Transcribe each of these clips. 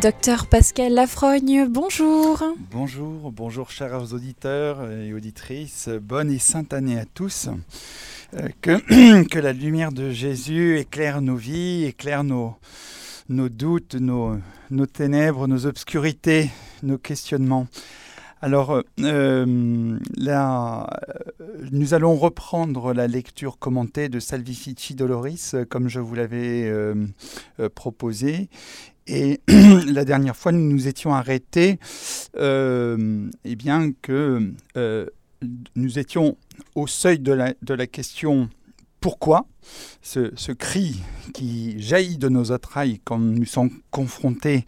Docteur Pascal Lafrogne, bonjour. Bonjour, bonjour chers auditeurs et auditrices. Bonne et sainte année à tous. Euh, que, que la lumière de Jésus éclaire nos vies, éclaire nos, nos doutes, nos, nos ténèbres, nos obscurités, nos questionnements. Alors euh, là, nous allons reprendre la lecture commentée de Salvifici Doloris, comme je vous l'avais euh, euh, proposé. Et la dernière fois, nous nous étions arrêtés, euh, eh bien que euh, nous étions au seuil de la, question pourquoi ce, cri qui jaillit de nos entrailles quand nous sommes confrontés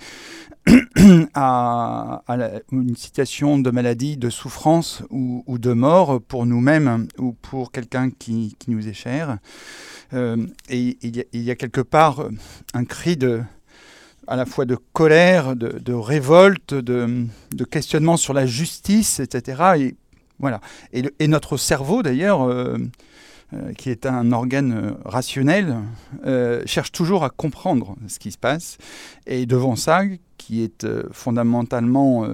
à, une situation de maladie, de souffrance ou, de mort pour nous-mêmes ou pour quelqu'un qui, nous est cher. Euh, et il y, a, quelque part un cri de, à la fois de colère, de, révolte, de, questionnement sur la justice, etc. Et, voilà. et, notre cerveau, d'ailleurs, euh, euh, qui est un organe rationnel, euh, cherche toujours à comprendre ce qui se passe. Et devant ça, qui est fondamentalement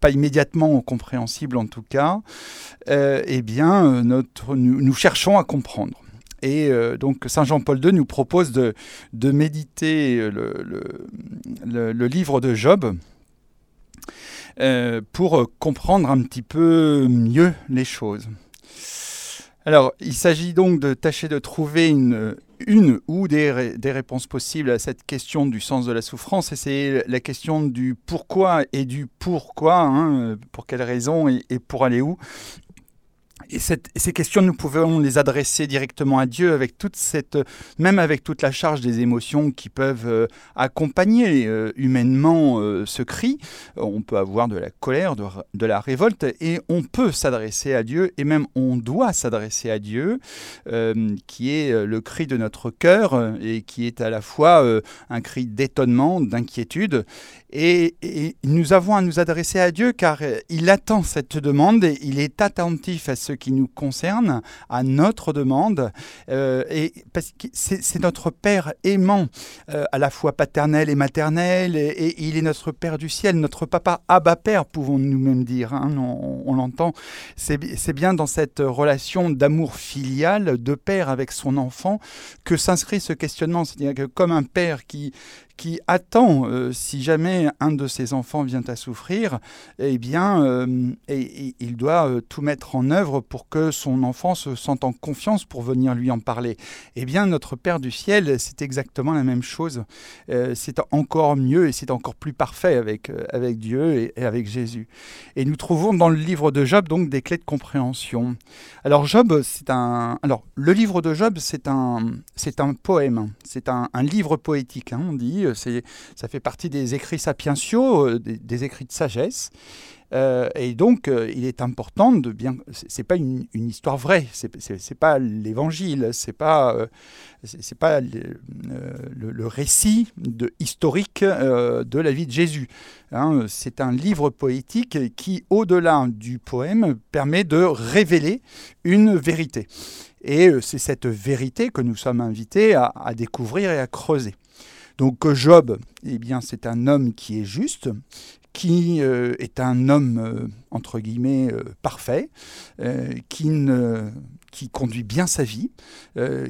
pas immédiatement compréhensible en tout cas, eh bien, nous, cherchons à comprendre. Et euh, donc Saint Jean-Paul II nous propose de, méditer le, le, livre de Job euh, pour comprendre un petit peu mieux les choses. Alors, il s'agit donc de tâcher de trouver une, ou des, ré des, réponses possibles à cette question du sens de la souffrance, et c'est la question du pourquoi et du pourquoi, hein, pour quelles raisons et pour aller où. Et ces questions, nous pouvons les adresser directement à Dieu, avec toute cette, même avec toute la charge des émotions qui peuvent euh, accompagner euh, humainement euh, ce cri. On peut avoir de la colère, de, de la révolte, et on peut s'adresser à Dieu, et même on doit s'adresser à Dieu, qui est le cri de notre cœur, et qui est à la fois un cri d'étonnement, d'inquiétude, et, nous avons à nous adresser à Dieu car il attend cette demande et il est attentif à ce qui nous concerne, à notre demande. Euh, et parce que c'est notre Père aimant, euh, à la fois paternel et maternel, et, et, il est notre Père du ciel, notre Papa Abba Père, pouvons-nous même dire. Hein, on, on l'entend. C'est bien dans cette relation d'amour filial, de père avec son enfant, que s'inscrit ce questionnement. C'est-à-dire que comme un père qui qui attend, euh, si jamais un de ses enfants vient à souffrir, eh bien, euh, il doit euh, tout mettre en œuvre pour que son enfant se sente en confiance pour venir lui en parler. Eh bien, notre Père du ciel, c'est exactement la même chose. C'est encore mieux et c'est encore plus parfait avec, avec Dieu et, avec Jésus. Et nous trouvons dans le livre de Job donc des clés de compréhension. Alors Job, c'est un, alors le livre de Job, c'est un, c'est un poème, c'est un, un livre poétique, hein, on dit c'est, ça fait partie des écrits sapientiaux, euh, des, écrits de sagesse. Euh, et donc, euh, il est important de bien. C'est pas une, histoire vraie. C'est pas l'Évangile. C'est pas euh, c'est pas le, récit historique euh, de la vie de Jésus. Hein, c'est un livre poétique qui, au-delà du poème, permet de révéler une vérité. Et euh, c'est cette vérité que nous sommes invités à découvrir et à creuser. Donc Job, eh bien, c'est un homme qui est juste, qui euh, est un homme, euh, entre guillemets, euh, parfait, qui, ne, qui conduit bien sa vie,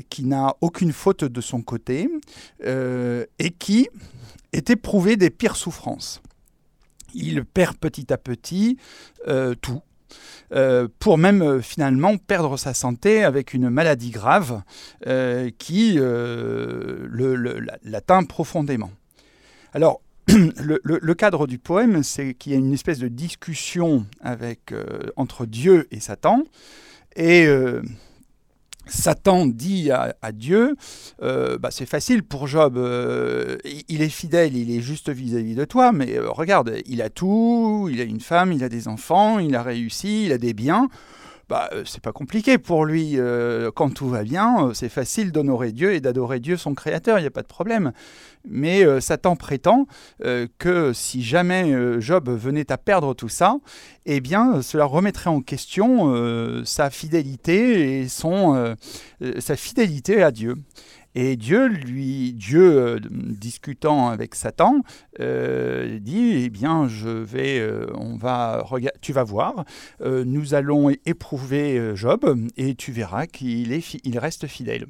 qui n'a aucune faute de son côté, et qui est éprouvé des pires souffrances. Il perd petit à petit tout, euh, pour même euh, finalement perdre sa santé avec une maladie grave euh, qui l'atteint profondément. Alors, le, cadre du poème, c'est qu'il y a une espèce de discussion entre Dieu et Satan, et Satan dit à, Dieu, euh, bah c'est facile pour Job, euh, il est fidèle, il est juste vis-à-vis -vis de toi, mais euh, regarde, il a tout, il a une femme, il a des enfants, il a réussi, il a des biens bah, euh, c'est pas compliqué pour lui. Euh, quand tout va bien, euh, c'est facile d'honorer Dieu et d'adorer Dieu, son créateur, il n'y a pas de problème. Mais Satan prétend que si jamais Job venait à perdre tout ça, eh bien, cela remettrait en question sa fidélité et son, sa fidélité à Dieu. Et Dieu, lui, Dieu euh, discutant avec Satan, euh, dit eh bien, je vais, euh, on va, tu vas voir, nous allons éprouver Job et tu verras qu'il est, il reste fidèle.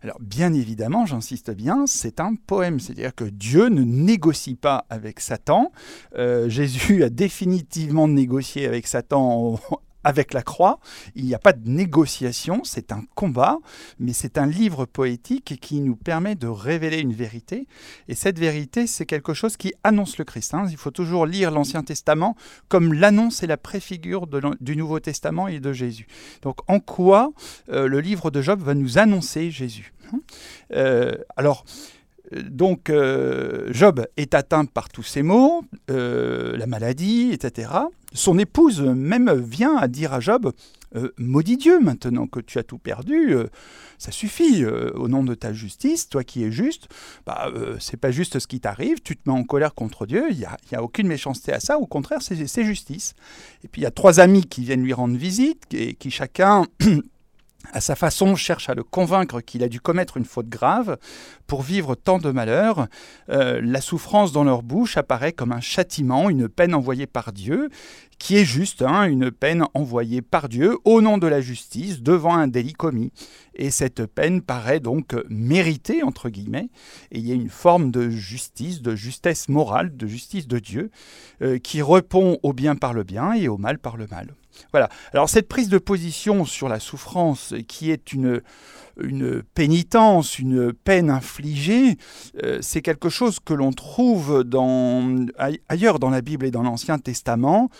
Alors bien évidemment, j'insiste bien, c'est un poème, c'est-à-dire que Dieu ne négocie pas avec Satan. Jésus a définitivement négocié avec Satan avec la croix. Il n'y a pas de négociation, c'est un combat, mais c'est un livre poétique qui nous permet de révéler une vérité. Et cette vérité, c'est quelque chose qui annonce le Christ. Hein. Il faut toujours lire l'Ancien Testament comme l'annonce et la préfigure du Nouveau Testament et de Jésus. Donc en quoi euh, le livre de Job va nous annoncer Jésus hein? Euh, Alors, donc euh, Job est atteint par tous ces maux, la maladie, etc. Son épouse même vient à dire à Job, euh, maudit Dieu maintenant que tu as tout perdu, euh, ça suffit, euh, au nom de ta justice, toi qui es juste, bah, c'est pas juste ce qui t'arrive, tu te mets en colère contre Dieu, il n'y a, aucune méchanceté à ça, au contraire c'est justice. Et puis il y a trois amis qui viennent lui rendre visite, et qui chacun à sa façon, cherche à le convaincre qu'il a dû commettre une faute grave pour vivre tant de malheurs. Euh, la souffrance dans leur bouche apparaît comme un châtiment, une peine envoyée par Dieu, qui est juste, hein, une peine envoyée par Dieu au nom de la justice devant un délit commis. Et cette peine paraît donc méritée, entre guillemets, et il y a une forme de justice, de justesse morale, de justice de Dieu, euh, qui répond au bien par le bien et au mal par le mal. Voilà. Alors cette prise de position sur la souffrance, qui est une, pénitence, une peine infligée, euh, c'est quelque chose que l'on trouve ailleurs dans la Bible et dans l'Ancien Testament,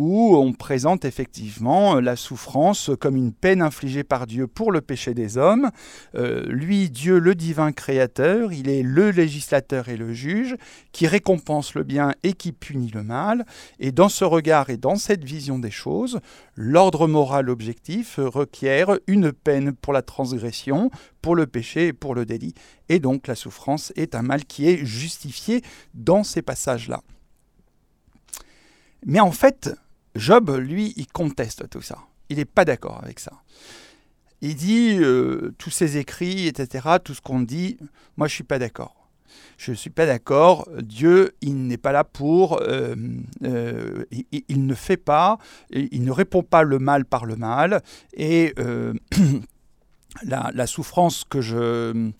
où on présente effectivement la souffrance comme une peine infligée par Dieu pour le péché des hommes. Euh, lui, Dieu, le divin créateur, il est le législateur et le juge qui récompense le bien et qui punit le mal. Et dans ce regard et dans cette vision des choses, l'ordre moral objectif requiert une peine pour la transgression, pour le péché et pour le délit. Et donc la souffrance est un mal qui est justifié dans ces passages-là. Mais en fait, Job, lui, il conteste tout ça. Il n'est pas d'accord avec ça. Il dit euh, tous ces écrits, etc., tout ce qu'on dit, moi je ne suis pas d'accord. Je ne suis pas d'accord. Dieu, il n'est pas là pour. Euh, euh, il, ne fait pas, il ne répond pas le mal par le mal. Et la, souffrance que je,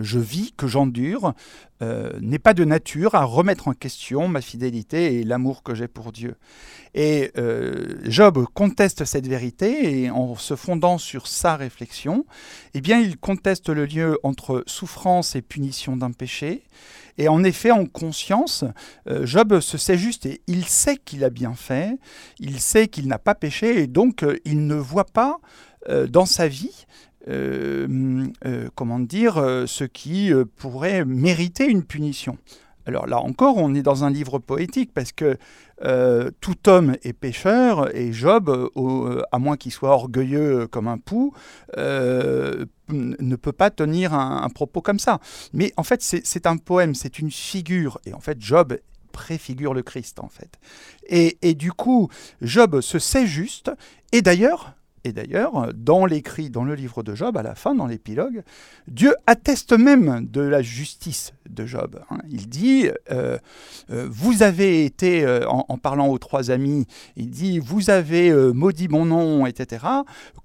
je vis, que j'endure, euh, n'est pas de nature à remettre en question ma fidélité et l'amour que j'ai pour Dieu. Et euh, Job conteste cette vérité et en se fondant sur sa réflexion, eh bien il conteste le lieu entre souffrance et punition d'un péché. Et en effet, en conscience, euh, Job se sait juste et il sait qu'il a bien fait, il sait qu'il n'a pas péché et donc il ne voit pas dans sa vie comment dire, euh, ce qui pourrait mériter une punition. Alors là encore, on est dans un livre poétique parce que tout homme est pécheur et Job, à moins qu'il soit orgueilleux comme un pou, ne peut pas tenir un, propos comme ça. Mais en fait, c'est un poème, c'est une figure. Et en fait, Job préfigure le Christ, en fait. Et du coup, Job se sait juste. Et d'ailleurs, et d'ailleurs, dans l'écrit, dans le livre de Job, à la fin, dans l'épilogue, Dieu atteste même de la justice de Job. Hein. Il dit, euh, euh, vous avez été, euh, en, parlant aux trois amis, il dit, vous avez maudit mon nom, etc.,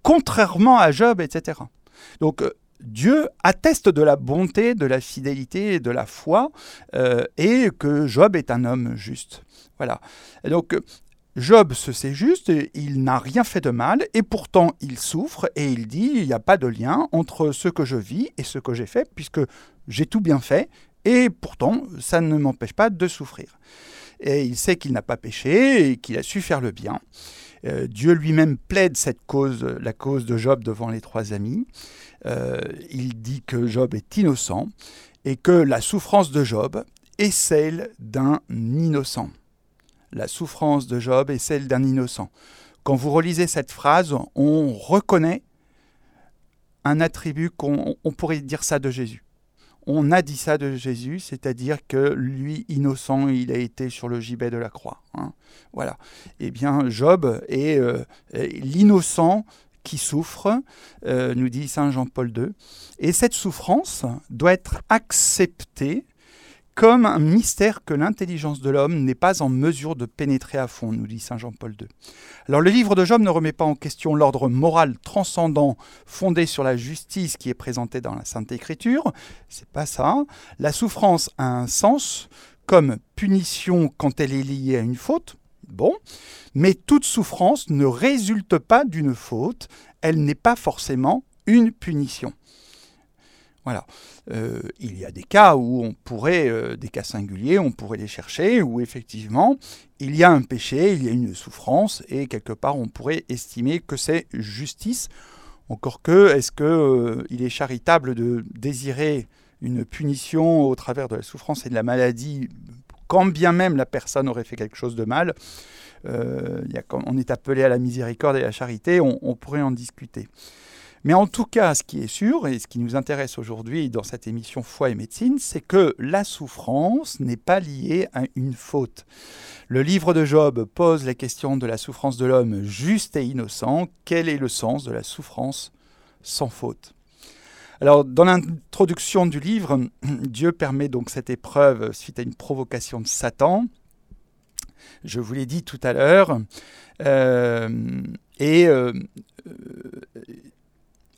contrairement à Job, etc. Donc, Dieu atteste de la bonté, de la fidélité de la foi, et que Job est un homme juste. Voilà. donc, Job se sait juste, il n'a rien fait de mal, et pourtant il souffre, et il dit, il n'y a pas de lien entre ce que je vis et ce que j'ai fait, puisque j'ai tout bien fait, et pourtant ça ne m'empêche pas de souffrir. Et il sait qu'il n'a pas péché, et qu'il a su faire le bien. Euh, Dieu lui-même plaide cette cause, la cause de Job devant les trois amis. Euh, il dit que Job est innocent, et que la souffrance de Job est celle d'un innocent la souffrance de Job est celle d'un innocent. Quand vous relisez cette phrase, on reconnaît un attribut qu'on pourrait dire ça de Jésus. On a dit ça de Jésus, c'est-à-dire que lui, innocent, il a été sur le gibet de la croix. Hein. Voilà. Eh bien, Job est euh, l'innocent qui souffre, euh, nous dit Saint Jean-Paul II. Et cette souffrance doit être acceptée comme un mystère que l'intelligence de l'homme n'est pas en mesure de pénétrer à fond, nous dit Saint Jean-Paul II. Alors le livre de Job ne remet pas en question l'ordre moral transcendant fondé sur la justice qui est présenté dans la Sainte Écriture, c'est pas ça. La souffrance a un sens comme punition quand elle est liée à une faute. Bon, mais toute souffrance ne résulte pas d'une faute, elle n'est pas forcément une punition. Voilà. Euh, il y a des cas où on pourrait, euh, des cas singuliers, on pourrait les chercher, où effectivement il y a un péché, il y a une souffrance, et quelque part on pourrait estimer que c'est justice. Encore que, est-ce qu'il euh, est charitable de désirer une punition au travers de la souffrance et de la maladie, quand bien même la personne aurait fait quelque chose de mal On est appelé à la miséricorde et à la charité, on pourrait en discuter. Mais en tout cas, ce qui est sûr, et ce qui nous intéresse aujourd'hui dans cette émission Foi et médecine, c'est que la souffrance n'est pas liée à une faute. Le livre de Job pose la question de la souffrance de l'homme juste et innocent. Quel est le sens de la souffrance sans faute? Alors, dans l'introduction du livre, Dieu permet donc cette épreuve suite à une provocation de Satan. Je vous l'ai dit tout à l'heure. Euh, et euh,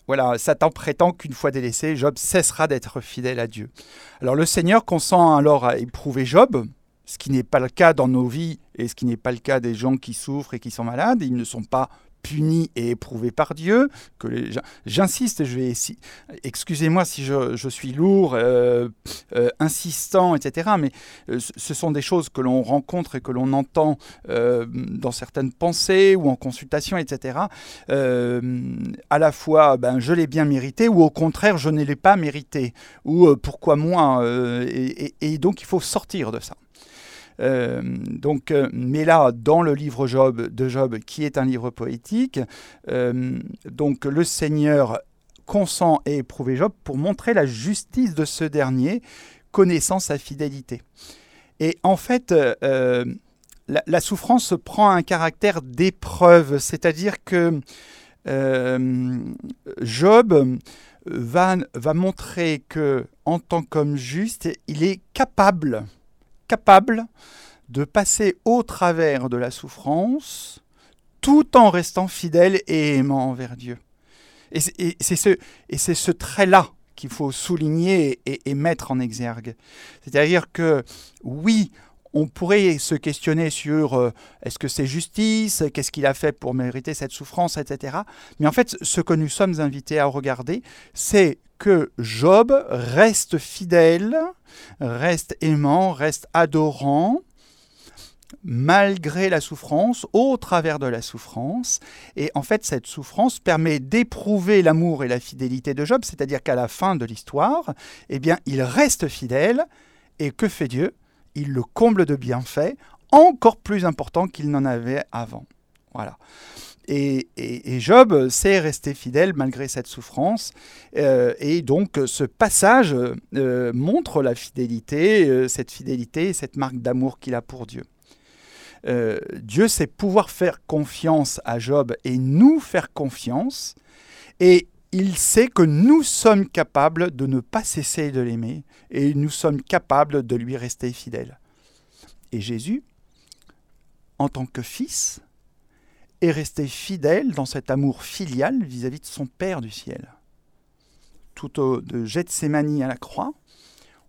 voilà, Satan prétend qu'une fois délaissé, Job cessera d'être fidèle à Dieu. Alors le Seigneur consent alors à éprouver Job, ce qui n'est pas le cas dans nos vies et ce qui n'est pas le cas des gens qui souffrent et qui sont malades. Ils ne sont pas puni et éprouvé par Dieu, que j'insiste, je vais excusez-moi si je, suis lourd, euh, euh, insistant, etc. Mais euh, ce sont des choses que l'on rencontre et que l'on entend dans certaines pensées ou en consultation, etc. à la fois, ben, je l'ai bien mérité, ou au contraire, je ne l'ai pas mérité, ou pourquoi moi, et donc il faut sortir de ça. Euh, donc, euh, mais là, dans le livre Job, de Job, qui est un livre poétique, euh, donc le Seigneur consent et éprouve Job pour montrer la justice de ce dernier, connaissant sa fidélité. Et en fait, la, souffrance prend un caractère d'épreuve, c'est-à-dire que Job va, va montrer que, en tant qu'homme juste, il est capable capable de passer au travers de la souffrance tout en restant fidèle et aimant envers Dieu. Et c'est ce, ce trait-là qu'il faut souligner et, mettre en exergue. C'est-à-dire que oui, on pourrait se questionner sur euh, est-ce que c'est justice, qu'est-ce qu'il a fait pour mériter cette souffrance, etc. Mais en fait, ce que nous sommes invités à regarder, c'est que Job reste fidèle, reste aimant, reste adorant, malgré la souffrance, au travers de la souffrance. Et en fait, cette souffrance permet d'éprouver l'amour et la fidélité de Job, c'est-à-dire qu'à la fin de l'histoire, eh bien, il reste fidèle. Et que fait Dieu? Il le comble de bienfaits, encore plus importants qu'il n'en avait avant. Voilà. Et, Job sait rester fidèle malgré cette souffrance. Euh, et donc ce passage euh, montre la fidélité, euh, cette fidélité, cette marque d'amour qu'il a pour Dieu. Dieu sait pouvoir faire confiance à Job et nous faire confiance. Et il sait que nous sommes capables de ne pas cesser de l'aimer et nous sommes capables de lui rester fidèles. Et Jésus, en tant que fils, et rester fidèle dans cet amour filial vis-à-vis de son Père du ciel. Tout au, de Gethsemane à la croix,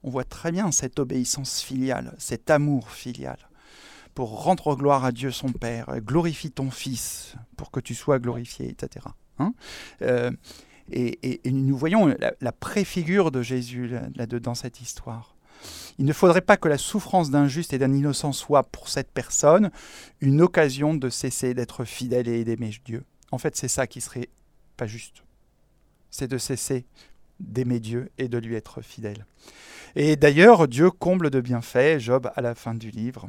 on voit très bien cette obéissance filiale, cet amour filial, pour rendre gloire à Dieu son Père, glorifie ton Fils pour que tu sois glorifié, etc. et, nous voyons la, la préfigure de Jésus là, dans cette histoire. Il ne faudrait pas que la souffrance d'un juste et d'un innocent soit pour cette personne une occasion de cesser d'être fidèle et d'aimer Dieu. En fait, c'est ça qui serait pas juste. C'est de cesser d'aimer Dieu et de lui être fidèle. Et d'ailleurs, Dieu comble de bienfaits Job à la fin du livre.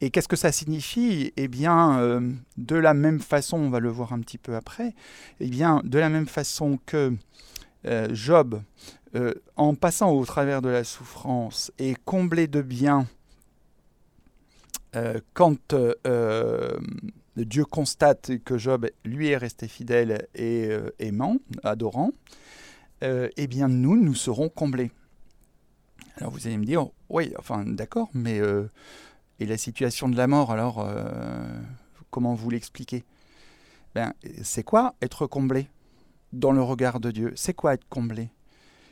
Et qu'est-ce que ça signifie? Eh bien, euh, de la même façon, on va le voir un petit peu après, eh bien, de la même façon que euh, Job euh, en passant au travers de la souffrance et comblé de bien, quand Dieu constate que Job, lui, est resté fidèle et aimant, adorant, eh bien nous, nous serons comblés. Alors vous allez me dire, oui, enfin d'accord, mais et la situation de la mort, alors comment vous l'expliquez? Ben, C'est quoi être comblé dans le regard de Dieu? C'est quoi être comblé?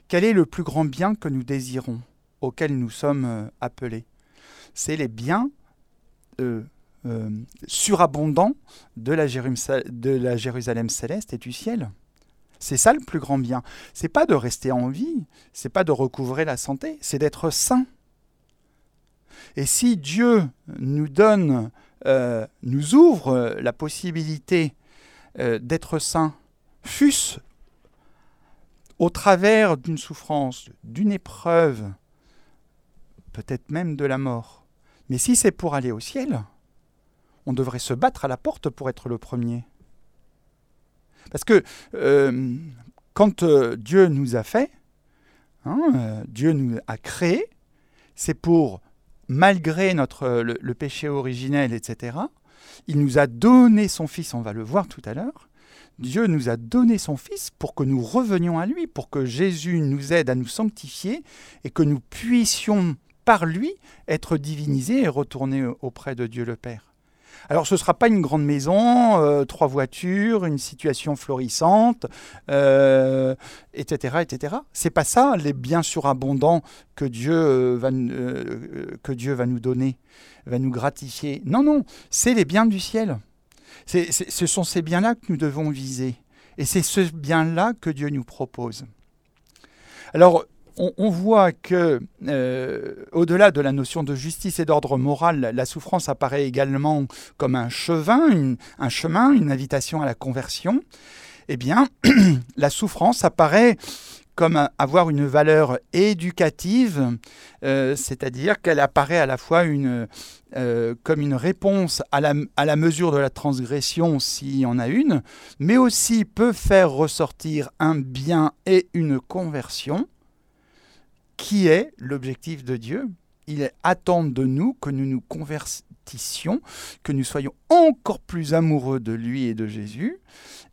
Quel est le plus grand bien que nous désirons, auquel nous sommes appelés? C'est les biens euh, surabondant de la, de la Jérusalem céleste et du ciel. C'est ça le plus grand bien. C'est pas de rester en vie, c'est pas de recouvrer la santé, c'est d'être saint. Et si Dieu nous donne, euh, nous ouvre la possibilité euh, d'être saint, fût-ce au travers d'une souffrance, d'une épreuve, peut-être même de la mort, mais si c'est pour aller au ciel, on devrait se battre à la porte pour être le premier. Parce que euh, quand euh, Dieu nous a fait, hein, euh, Dieu nous a créé, c'est pour, malgré notre, le, péché originel, etc., il nous a donné son Fils, on va le voir tout à l'heure, Dieu nous a donné son Fils pour que nous revenions à lui, pour que Jésus nous aide à nous sanctifier et que nous puissions par lui être divinisés et retourner auprès de Dieu le Père. Alors ce ne sera pas une grande maison, euh, trois voitures, une situation florissante, euh, etc. etc. C'est pas ça les biens surabondants que Dieu, euh, va, que Dieu va nous donner, va nous gratifier. Non, non, c'est les biens du ciel. ce sont ces biens-là que nous devons viser. Et c'est ce bien-là que Dieu nous propose. Alors, on, voit que, euh, au-delà de la notion de justice et d'ordre moral, la souffrance apparaît également comme un chemin, un chemin, une invitation à la conversion. Eh bien, la souffrance apparaît comme avoir une valeur éducative, euh, c'est-à-dire qu'elle apparaît à la fois euh, comme une réponse à la, à la mesure de la transgression, s'il y en a une, mais aussi peut faire ressortir un bien et une conversion qui est l'objectif de Dieu. Il attend de nous que nous nous convertissions, que nous soyons encore plus amoureux de lui et de Jésus,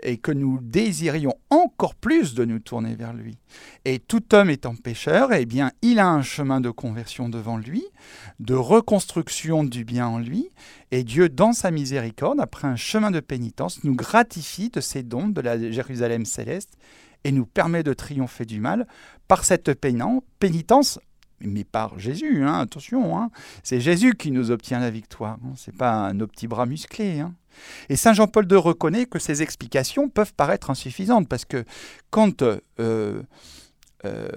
et que nous désirions encore plus de nous tourner vers lui. Et tout homme étant pécheur, eh bien, il a un chemin de conversion devant lui, de reconstruction du bien en lui, et Dieu, dans sa miséricorde, après un chemin de pénitence, nous gratifie de ses dons de la Jérusalem céleste et nous permet de triompher du mal par cette pénitence, mais par Jésus, hein, attention, hein. c'est Jésus qui nous obtient la victoire, hein, ce n'est pas nos petits bras musclés. Hein. Et Saint Jean-Paul II reconnaît que ces explications peuvent paraître insuffisantes, parce que quand euh, euh,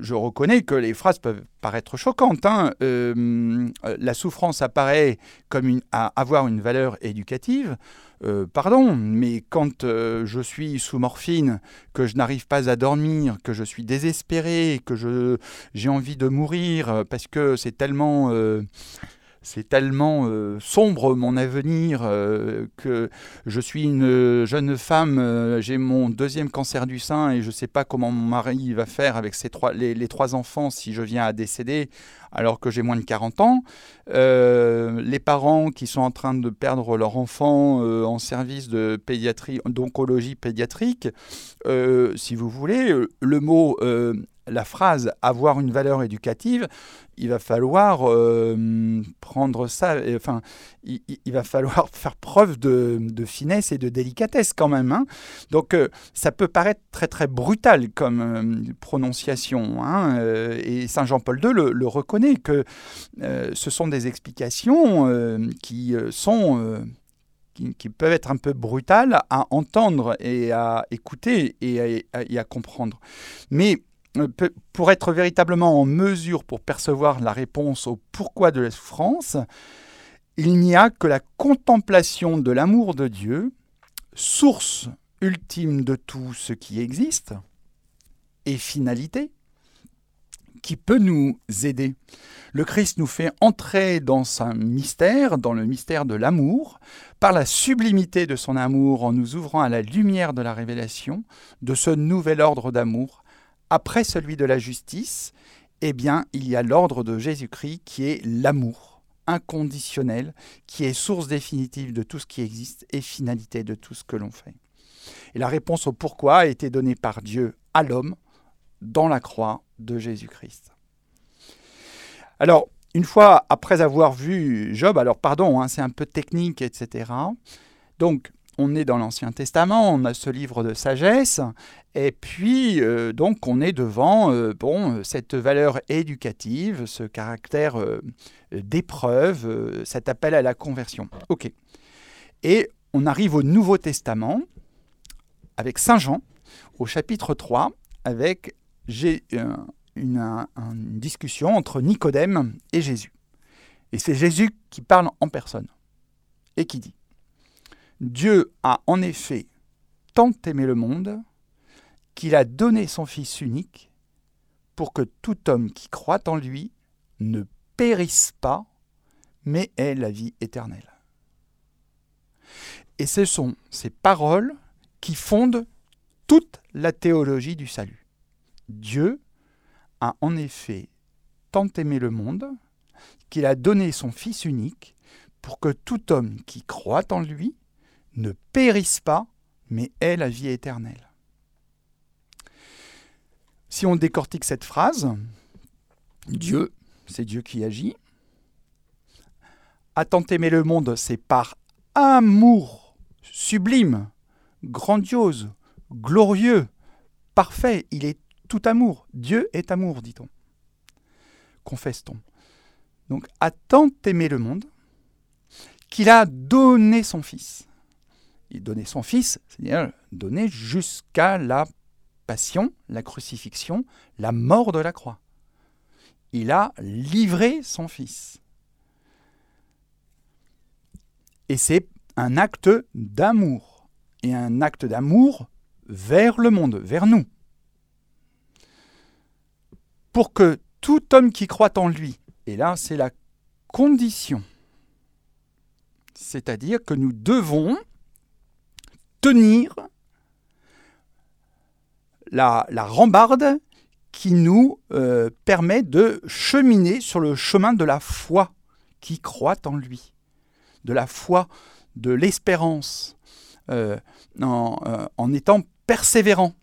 je reconnais que les phrases peuvent paraître choquantes. Euh, la souffrance apparaît comme à avoir une valeur éducative. Euh, pardon, mais quand euh, je suis sous morphine, que je n'arrive pas à dormir, que je suis désespéré, que j'ai envie de mourir euh, parce que c'est tellement c'est tellement euh, sombre mon avenir euh, que je suis une jeune femme, euh, j'ai mon deuxième cancer du sein et je ne sais pas comment mon mari va faire avec trois, les, trois enfants si je viens à décéder alors que j'ai moins de 40 ans. les parents qui sont en train de perdre leur enfant en service de pédiatrie, d'oncologie pédiatrique, si vous voulez, le mot la phrase avoir une valeur éducative, il va falloir euh, prendre ça, enfin, il, va falloir faire preuve de, finesse et de délicatesse quand même. Hein. Donc, euh, ça peut paraître très très brutal comme euh, prononciation, hein, et Saint Jean-Paul II le, reconnaît que ce sont des explications qui sont qui, peuvent être un peu brutales à entendre et à écouter et à, et à comprendre. Mais pour être véritablement en mesure pour percevoir la réponse au pourquoi de la souffrance, il n'y a que la contemplation de l'amour de Dieu, source ultime de tout ce qui existe, et finalité, qui peut nous aider. Le Christ nous fait entrer dans un mystère, dans le mystère de l'amour, par la sublimité de son amour en nous ouvrant à la lumière de la révélation de ce nouvel ordre d'amour après celui de la justice, eh bien, il y a l'ordre de Jésus-Christ qui est l'amour. inconditionnel, qui est source définitive de tout ce qui existe et finalité de tout ce que l'on fait. Et la réponse au pourquoi a été donnée par Dieu à l'homme dans la croix de Jésus-Christ. Alors, une fois après avoir vu Job, alors pardon, hein, c'est un peu technique, etc. Donc, on est dans l'Ancien Testament, on a ce livre de sagesse, et puis euh, donc on est devant euh, bon, cette valeur éducative, ce caractère euh, d'épreuve, cet appel à la conversion. Ok. Et on arrive au Nouveau Testament avec Saint Jean, au chapitre 3, avec une, une discussion entre Nicodème et Jésus. Et c'est Jésus qui parle en personne et qui dit Dieu a en effet tant aimé le monde qu'il a donné son Fils unique pour que tout homme qui croit en lui ne périsse pas, mais ait la vie éternelle. Et ce sont ces paroles qui fondent toute la théologie du salut. Dieu a en effet tant aimé le monde qu'il a donné son Fils unique pour que tout homme qui croit en lui ne périsse pas, mais ait la vie éternelle. Si on décortique cette phrase, Dieu, c'est Dieu qui agit. A tant aimé le monde, c'est par amour sublime, grandiose, glorieux, parfait. Il est tout amour. Dieu est amour, dit-on. Confesse-t-on. Donc, a tant aimé le monde qu'il a donné son Fils il donnait son Fils, c'est-à-dire donné jusqu'à la passion, la crucifixion, la mort de la croix. Il a livré son Fils. Et c'est un acte d'amour, et un acte d'amour vers le monde, vers nous. Pour que tout homme qui croit en lui, et là c'est la condition, c'est-à-dire que nous devons tenir la, rambarde qui nous euh, permet de cheminer sur le chemin de la foi qui croit en lui, de la foi, de l'espérance, euh, en, euh, en étant persévérant,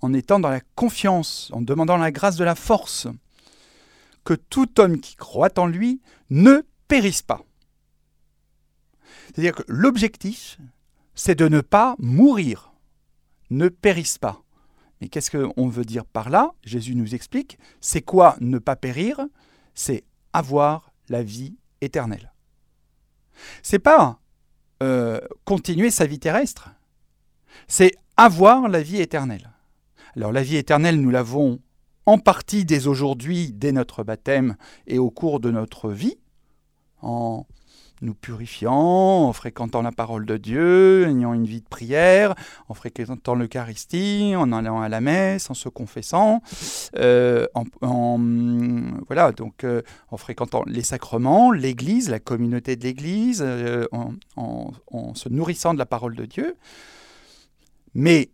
en étant dans la confiance, en demandant la grâce de la force, que tout homme qui croit en lui ne périsse pas. C'est-à-dire que l'objectif, c'est de ne pas mourir, ne périsse pas. Mais qu'est-ce qu'on veut dire par là? Jésus nous explique. C'est quoi ne pas périr? C'est avoir la vie éternelle. C'est pas euh, continuer sa vie terrestre. C'est avoir la vie éternelle. Alors la vie éternelle, nous l'avons en partie dès aujourd'hui, dès notre baptême et au cours de notre vie, en nous purifiant, en fréquentant la parole de Dieu, en ayant une vie de prière, en fréquentant l'Eucharistie, en allant à la messe, en se confessant, euh, en, voilà, donc, euh, en fréquentant les sacrements, l'Église, la communauté de l'Église, euh, en, en, se nourrissant de la parole de Dieu. Mais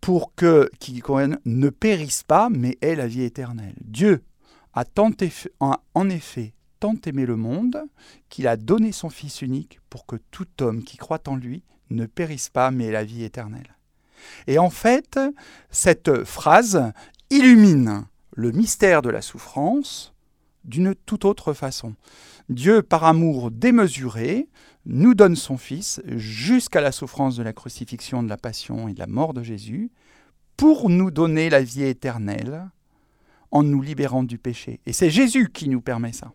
pour que qui ne périsse pas, mais ait la vie éternelle. Dieu a tant en effet tant aimé le monde qu'il a donné son Fils unique pour que tout homme qui croit en lui ne périsse pas, mais ait la vie éternelle. Et en fait, cette phrase illumine le mystère de la souffrance d'une toute autre façon. Dieu, par amour démesuré, nous donne son Fils jusqu'à la souffrance de la crucifixion, de la passion et de la mort de Jésus, pour nous donner la vie éternelle en nous libérant du péché. Et c'est Jésus qui nous permet ça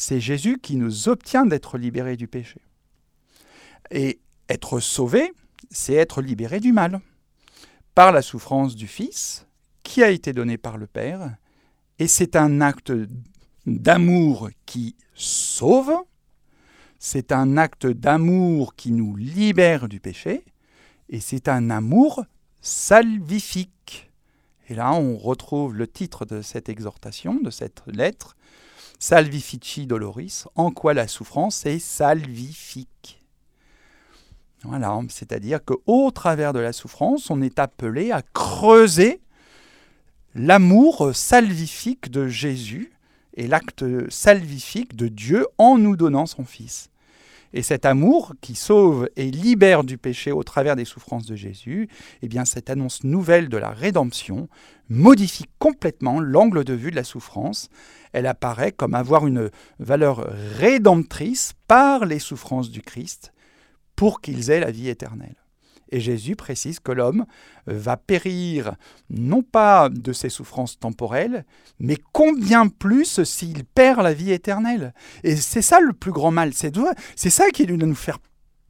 c'est Jésus qui nous obtient d'être libérés du péché. Et être sauvé, c'est être libéré du mal, par la souffrance du Fils, qui a été donné par le Père, et c'est un acte d'amour qui sauve, c'est un acte d'amour qui nous libère du péché, et c'est un amour salvifique. Et là, on retrouve le titre de cette exhortation, de cette lettre, Salvifici doloris, en quoi la souffrance est salvifique. Voilà, c'est-à-dire qu'au travers de la souffrance, on est appelé à creuser l'amour salvifique de Jésus et l'acte salvifique de Dieu en nous donnant son Fils. Et cet amour qui sauve et libère du péché au travers des souffrances de Jésus, eh bien cette annonce nouvelle de la rédemption modifie complètement l'angle de vue de la souffrance. Elle apparaît comme avoir une valeur rédemptrice par les souffrances du Christ pour qu'ils aient la vie éternelle. Et Jésus précise que l'homme va périr non pas de ses souffrances temporelles, mais combien plus s'il perd la vie éternelle. Et c'est ça le plus grand mal. C'est ça qui doit nous faire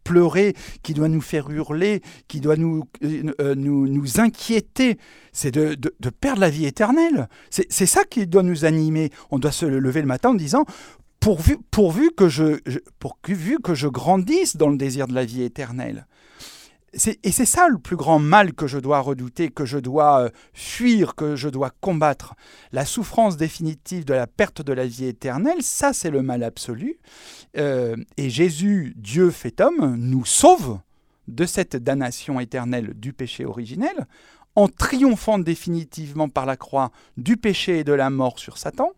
pleurer, qui doit nous faire hurler, qui doit nous, euh, nous, nous, inquiéter, c'est de, de, perdre la vie éternelle. C'est ça qui doit nous animer. On doit se lever le matin en disant, pourvu, pourvu, que je, pourvu que je grandisse dans le désir de la vie éternelle et c'est ça le plus grand mal que je dois redouter, que je dois euh, fuir, que je dois combattre. La souffrance définitive de la perte de la vie éternelle, ça c'est le mal absolu. Euh, et Jésus, Dieu fait homme, nous sauve de cette damnation éternelle du péché originel, en triomphant définitivement par la croix du péché et de la mort sur Satan,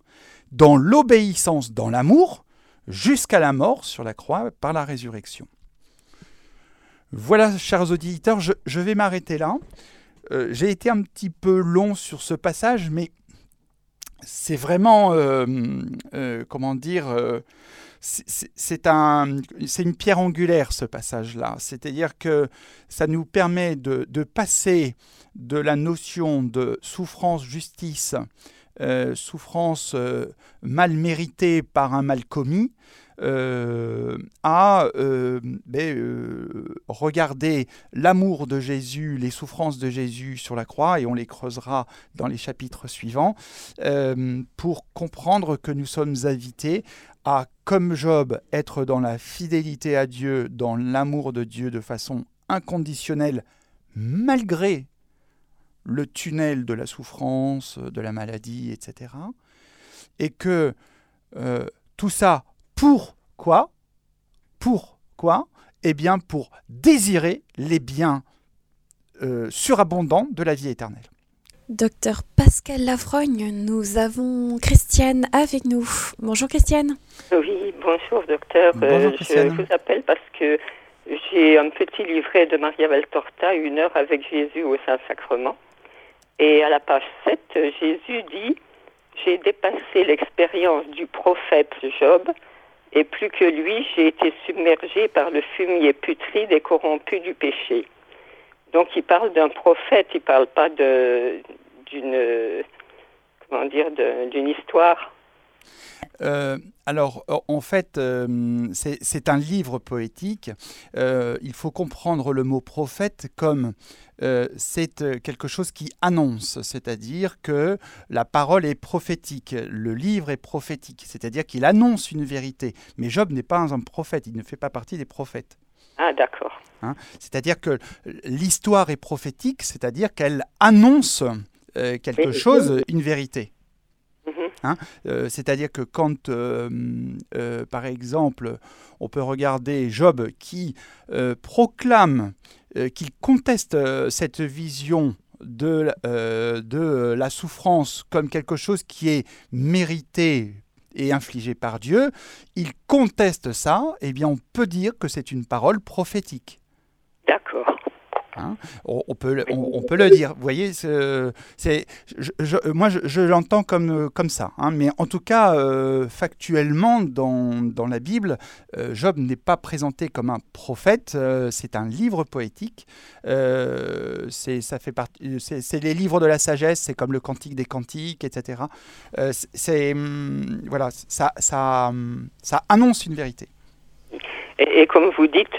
dans l'obéissance, dans l'amour, jusqu'à la mort sur la croix par la résurrection. Voilà, chers auditeurs, je, vais m'arrêter là. Euh, j'ai été un petit peu long sur ce passage, mais c'est vraiment, euh, euh, comment dire, c'est un, une pierre angulaire ce passage-là. C'est-à-dire que ça nous permet de, passer de la notion de souffrance-justice, souffrance mal méritée par un mal commis, euh, à euh, ben, euh, regarder l'amour de Jésus, les souffrances de Jésus sur la croix, et on les creusera dans les chapitres suivants, pour comprendre que nous sommes invités à, comme Job, être dans la fidélité à Dieu, dans l'amour de Dieu de façon inconditionnelle, malgré le tunnel de la souffrance, de la maladie, etc. Et que tout ça pourquoi Pourquoi Eh bien pour désirer les biens euh, surabondants de la vie éternelle. Docteur Pascal Lafrogne, nous avons Christiane avec nous. Bonjour Christiane. Oui, bonjour docteur. Euh, je vous appelle parce que j'ai un petit livret de Maria Valtorta, Une heure avec Jésus au Saint-Sacrement. Et à la page 7, Jésus dit J'ai dépassé l'expérience du prophète Job et plus que lui, j'ai été submergé par le fumier putride et corrompu du péché. Donc il parle d'un prophète, il parle pas d'une comment dire d'une histoire. Euh, alors, en fait, euh, c'est un livre poétique. Euh, il faut comprendre le mot prophète comme c'est quelque chose qui annonce, c'est-à-dire que la parole est prophétique, le livre est prophétique, c'est-à-dire qu'il annonce une vérité. Mais Job n'est pas un prophète, il ne fait pas partie des prophètes. Ah, d'accord. Hein c'est-à-dire que l'histoire est prophétique, c'est-à-dire qu'elle annonce quelque chose, une vérité. Hein. Euh, c'est-à-dire que quand, euh, euh, par exemple, on peut regarder Job qui proclame, qu'il conteste cette vision de, de la souffrance comme quelque chose qui est mérité et infligé par Dieu, il conteste ça, eh bien on peut dire que c'est une parole prophétique. D'accord. Hein. on, peut, on, peut le dire. Vous voyez, c'est, moi, je, l'entends comme, comme ça. Hein. mais en tout cas, euh, factuellement, dans, dans, la Bible, euh, Job n'est pas présenté comme un prophète. Euh, c'est un livre poétique. c'est, ça fait partie, c'est, les livres de la sagesse. C'est comme le Cantique des Cantiques, etc. c'est hum, voilà, ça, ça, ça annonce une vérité. Et, et comme vous dites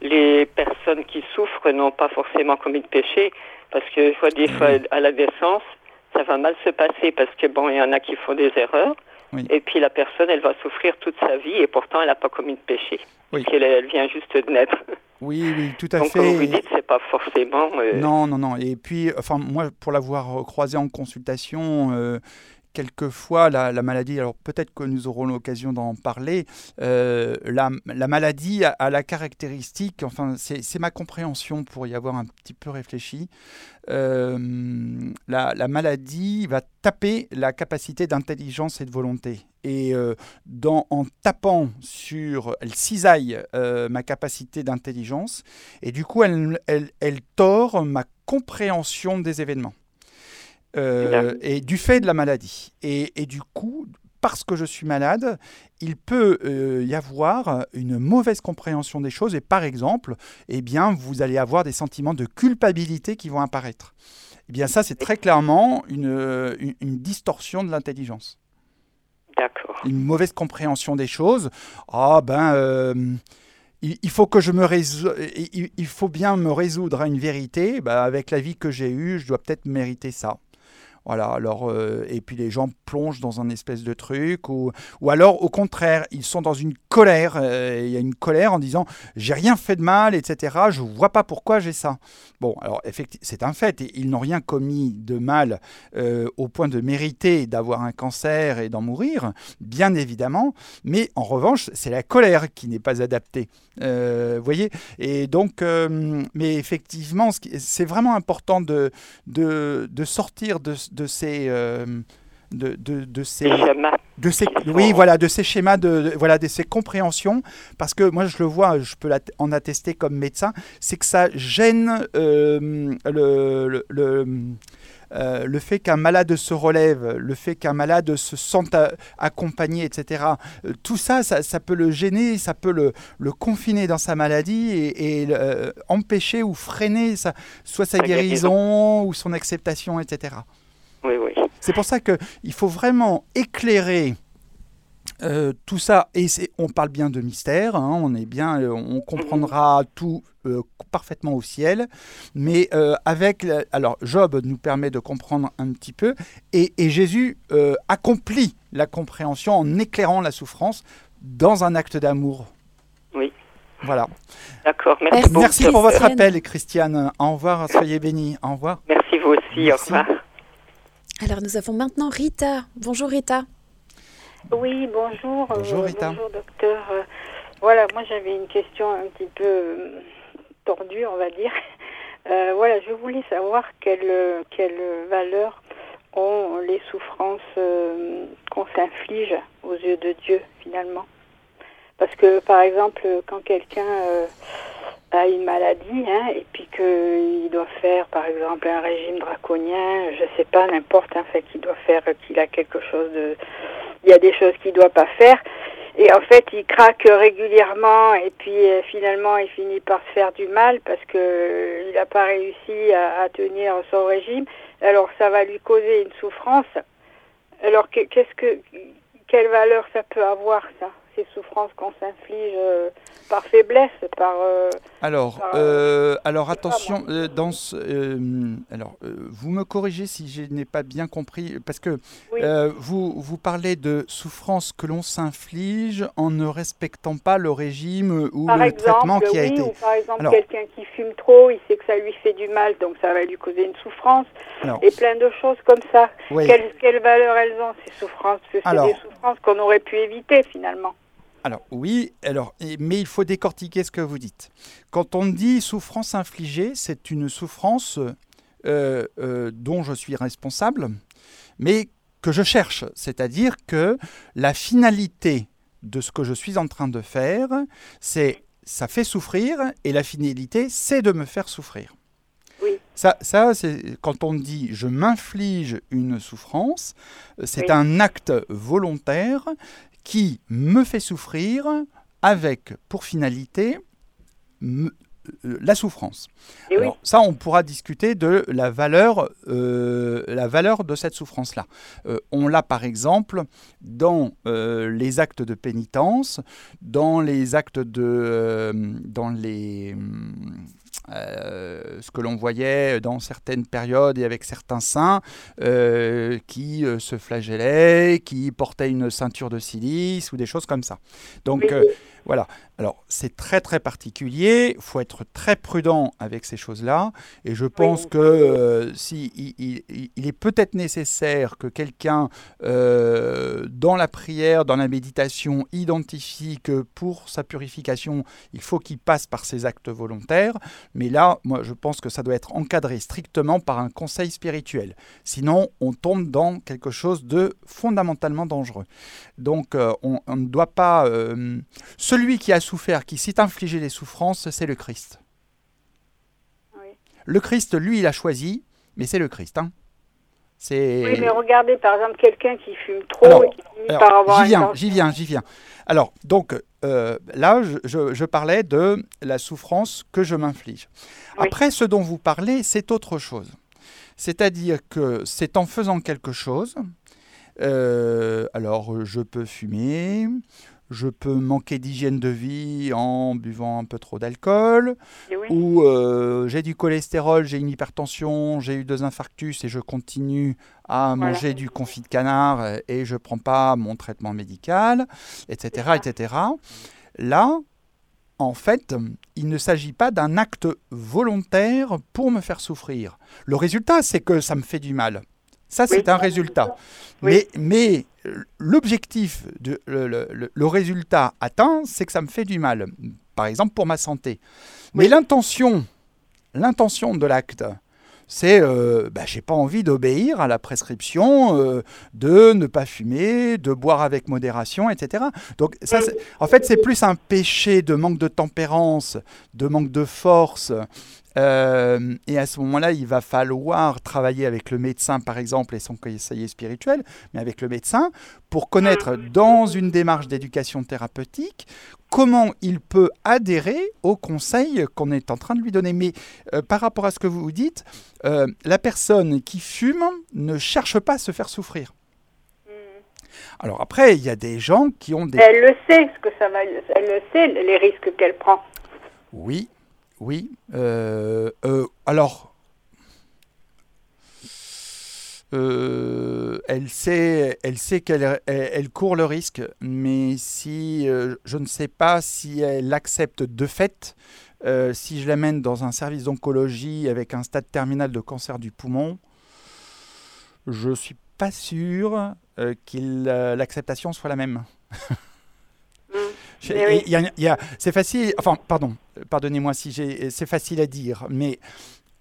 les personnes qui souffrent n'ont pas forcément commis de péché, parce que je vois des fois à la naissance, ça va mal se passer parce que bon, il y en a qui font des erreurs. Et puis la personne, elle va souffrir toute sa vie et pourtant elle n'a pas commis de péché. Qu'elle elle vient juste de naître. Oui, oui, tout à Donc, fait. Comme vous dites, c'est pas forcément. Euh, non, non, non. Et puis, enfin, moi, pour l'avoir croisé en consultation, euh, quelquefois la, maladie, alors peut-être que nous aurons l'occasion d'en parler, euh, la, maladie a, la caractéristique, enfin c'est ma compréhension pour y avoir un petit peu réfléchi, euh, la, maladie va taper la capacité d'intelligence et de volonté. Et euh, en tapant sur, elle cisaille ma capacité d'intelligence, et du coup elle, elle, elle tord ma compréhension des événements. Euh, et du fait de la maladie. Et, du coup, parce que je suis malade, il peut euh, y avoir une mauvaise compréhension des choses et par exemple, eh bien, vous allez avoir des sentiments de culpabilité qui vont apparaître. Eh bien, ça, c'est très clairement une, une, distorsion de l'intelligence. D'accord. Une mauvaise compréhension des choses. Ah ben, euh, il, faut que je me il, faut bien me résoudre à une vérité. Ben, avec la vie que j'ai eue, je dois peut-être mériter ça. Voilà, alors, euh, et puis les gens plongent dans un espèce de truc, ou, ou alors au contraire, ils sont dans une colère, euh, il y a une colère en disant j'ai rien fait de mal, etc. Je vois pas pourquoi j'ai ça. Bon, alors effectivement, c'est un fait, ils n'ont rien commis de mal euh, au point de mériter d'avoir un cancer et d'en mourir, bien évidemment, mais en revanche, c'est la colère qui n'est pas adaptée. Vous voyez Et donc, mais effectivement, c'est vraiment important de, de, de sortir de ces euh, de, de, de, ces de ces oui voilà de ces schémas de, voilà de ces compréhensions parce que moi je le vois je peux en attester comme médecin c'est que ça gêne euh, le, le, euh, le fait qu'un malade se relève, le fait qu'un malade se sente accompagné, etc. tout ça, ça, peut le gêner, ça peut le, le confiner dans sa maladie et, et empêcher ou freiner sa, soit sa guérison ou son acceptation, etc. C'est pour ça qu'il faut vraiment éclairer euh, tout ça, et on parle bien de mystère, hein, on est bien, euh, on comprendra tout euh, parfaitement au ciel, mais avec, alors Job nous permet de comprendre un petit peu, et, Jésus accomplit la compréhension en éclairant la souffrance dans un acte d'amour. Oui. Voilà. D'accord. Merci, merci pour votre appel, Christiane. Au revoir, soyez bénis. Au revoir. Merci vous aussi. Au revoir. Alors nous avons maintenant Rita. Bonjour Rita. Oui, bonjour. Bonjour euh, Rita. bonjour docteur. Euh, voilà, moi j'avais une question un petit peu euh, tordue, on va dire. voilà, je voulais savoir quelle, quelle valeur ont les souffrances qu'on s'inflige aux yeux de Dieu finalement. Parce que par exemple, quand quelqu'un a une maladie, hein, et puis qu'il doit faire, par exemple, un régime draconien, je sais pas, n'importe, en fait, qu'il doit faire, qu'il a quelque chose de, il y a des choses qu'il doit pas faire, et en fait, il craque régulièrement, et puis euh, finalement, il finit par se faire du mal parce que euh, il n'a pas réussi à, à, tenir son régime. Alors, ça va lui causer une souffrance. Alors, qu'est-ce que, quelle valeur ça peut avoir ça, ces souffrances qu'on s'inflige? Euh, par faiblesse, par. Euh, alors, euh, euh, alors attention, dans alors vous me corrigez si je n'ai pas bien compris, parce que vous vous parlez de souffrance que l'on s'inflige en ne respectant pas le régime ou le traitement qui a été. Ou par exemple, quelqu'un qui fume trop, il sait que ça lui fait du mal, donc ça va lui causer une souffrance, et plein de choses comme ça. Quelle, valeur elles ont ces souffrances? Parce que c'est des souffrances qu'on aurait pu éviter finalement. Alors oui, alors, mais il faut décortiquer ce que vous dites. Quand on dit souffrance infligée, c'est une souffrance euh, euh, dont je suis responsable, mais que je cherche. C'est-à-dire que la finalité de ce que je suis en train de faire, c'est ça fait souffrir, et la finalité, c'est de me faire souffrir. Ça, ça c'est quand on dit je m'inflige une souffrance, c'est un acte volontaire qui me fait souffrir avec pour finalité euh, la souffrance. ça, on pourra discuter de la valeur, euh, la valeur de cette souffrance-là. Euh, on l'a par exemple dans les actes de pénitence, dans les actes de, dans les ce que l'on voyait dans certaines périodes et avec certains saints qui se flagellaient, qui portaient une ceinture de silice ou des choses comme ça. Donc voilà. Alors, c'est très très particulier. Il faut être très prudent avec ces choses-là. Et je pense que euh, si il, est peut-être nécessaire que quelqu'un, euh, dans la prière, dans la méditation, identifie que pour sa purification, il faut qu'il passe par ses actes volontaires. Mais là, moi, je pense que ça doit être encadré strictement par un conseil spirituel. Sinon, on tombe dans quelque chose de fondamentalement dangereux. Donc, euh, on, on, ne doit pas celui qui a souffert, qui s'est infligé les souffrances, c'est le Christ. Le Christ, lui, il a choisi, mais c'est le Christ. Hein. Oui, mais regardez, par exemple, quelqu'un qui fume trop et qui finit par avoir J'y viens, j'y viens, j'y viens. Alors, donc, euh, là, je, parlais de la souffrance que je m'inflige. Après, ce dont vous parlez, c'est autre chose. C'est-à-dire que c'est en faisant quelque chose, euh, alors je peux fumer, je peux manquer d'hygiène de vie en buvant un peu trop d'alcool, eh ou euh, j'ai du cholestérol, j'ai une hypertension, j'ai eu deux infarctus et je continue à manger du confit de canard et je ne prends pas mon traitement médical, etc., etc. Là, en fait, il ne s'agit pas d'un acte volontaire pour me faire souffrir. Le résultat, c'est que ça me fait du mal. Ça, c'est un résultat. Mais, mais l'objectif, le, le, le, résultat atteint, c'est que ça me fait du mal. Par exemple, pour ma santé. Mais l'intention, l'intention de l'acte, c'est euh, bah, j'ai pas envie d'obéir à la prescription euh, de ne pas fumer, de boire avec modération, etc. Donc ça, en fait, c'est plus un péché de manque de tempérance, de manque de force, euh, et à ce moment-là, il va falloir travailler avec le médecin, par exemple, et son conseiller spirituel, mais avec le médecin, pour connaître dans une démarche d'éducation thérapeutique comment il peut adhérer au conseil qu'on est en train de lui donner. Mais euh, par rapport à ce que vous dites, euh, la personne qui fume ne cherche pas à se faire souffrir. Hmm. Alors après, il y a des gens qui ont des... Elle le sait, ce que ça va... Elle le sait, les risques qu'elle prend. Oui, oui. Euh, euh, alors, euh, elle sait, elle sait qu'elle elle, court le risque, mais si je ne sais pas si elle accepte de fait, si je l'amène dans un service d'oncologie avec un stade terminal de cancer du poumon, je suis pas sûr que l'acceptation soit la même. c'est facile, enfin, pardon, pardonnez-moi si j'ai, c'est facile à dire, mais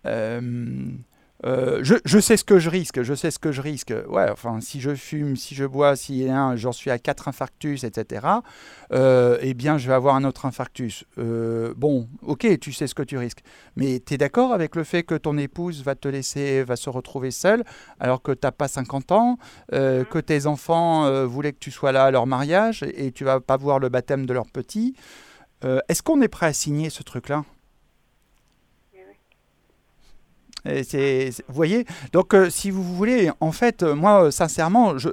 euh, euh, je, sais ce que je risque, je sais ce que je risque. Ouais, enfin, si je fume, si je bois, si j'en suis à 4 infarctus, etc., euh, eh bien, je vais avoir un autre infarctus. Euh, bon, ok, tu sais ce que tu risques. Mais tu es d'accord avec le fait que ton épouse va te laisser, va se retrouver seule, alors que tu n'as pas 50 ans, mm-hmm. que tes enfants voulaient que tu sois là à leur mariage et tu vas pas voir le baptême de leur petit Est-ce qu'on est prêt à signer ce truc-là? Vous voyez Donc, euh, si vous voulez, en fait, euh, moi, sincèrement, je,